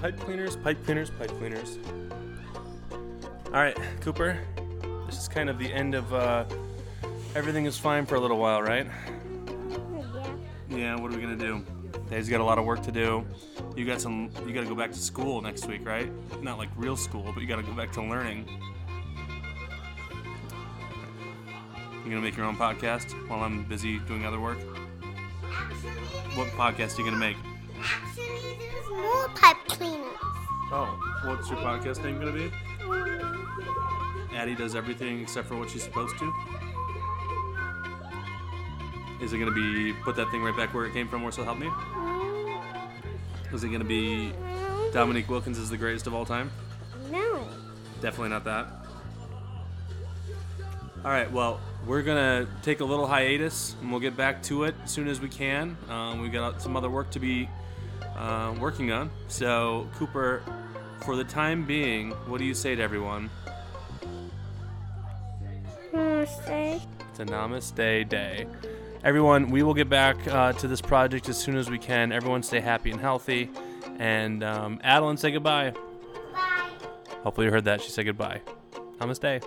Pipe cleaners, pipe cleaners, pipe cleaners. All right, Cooper. This is kind of the end of uh, everything is fine for a little while, right? Yeah. Yeah. What are we gonna do? Dave's got a lot of work to do. You got some. You got to go back to school next week, right? Not like real school, but you got to go back to learning. You gonna make your own podcast while I'm busy doing other work? Actually, What podcast are you gonna make? actually, Oh, what's your podcast name gonna be? Addie does everything except for what she's supposed to. Is it gonna be put that thing right back where it came from? or so help me? Is it gonna be Dominique Wilkins is the greatest of all time? No. Definitely not that. All right, well, we're gonna take a little hiatus, and we'll get back to it as soon as we can. Um, we got some other work to be uh, working on. So, Cooper, for the time being, what do you say to everyone? Namaste. It's a Namaste Day. Everyone, we will get back uh, to this project as soon as we can. Everyone, stay happy and healthy. And um, Adeline, say goodbye. Bye. Hopefully, you heard that. She said goodbye. Namaste.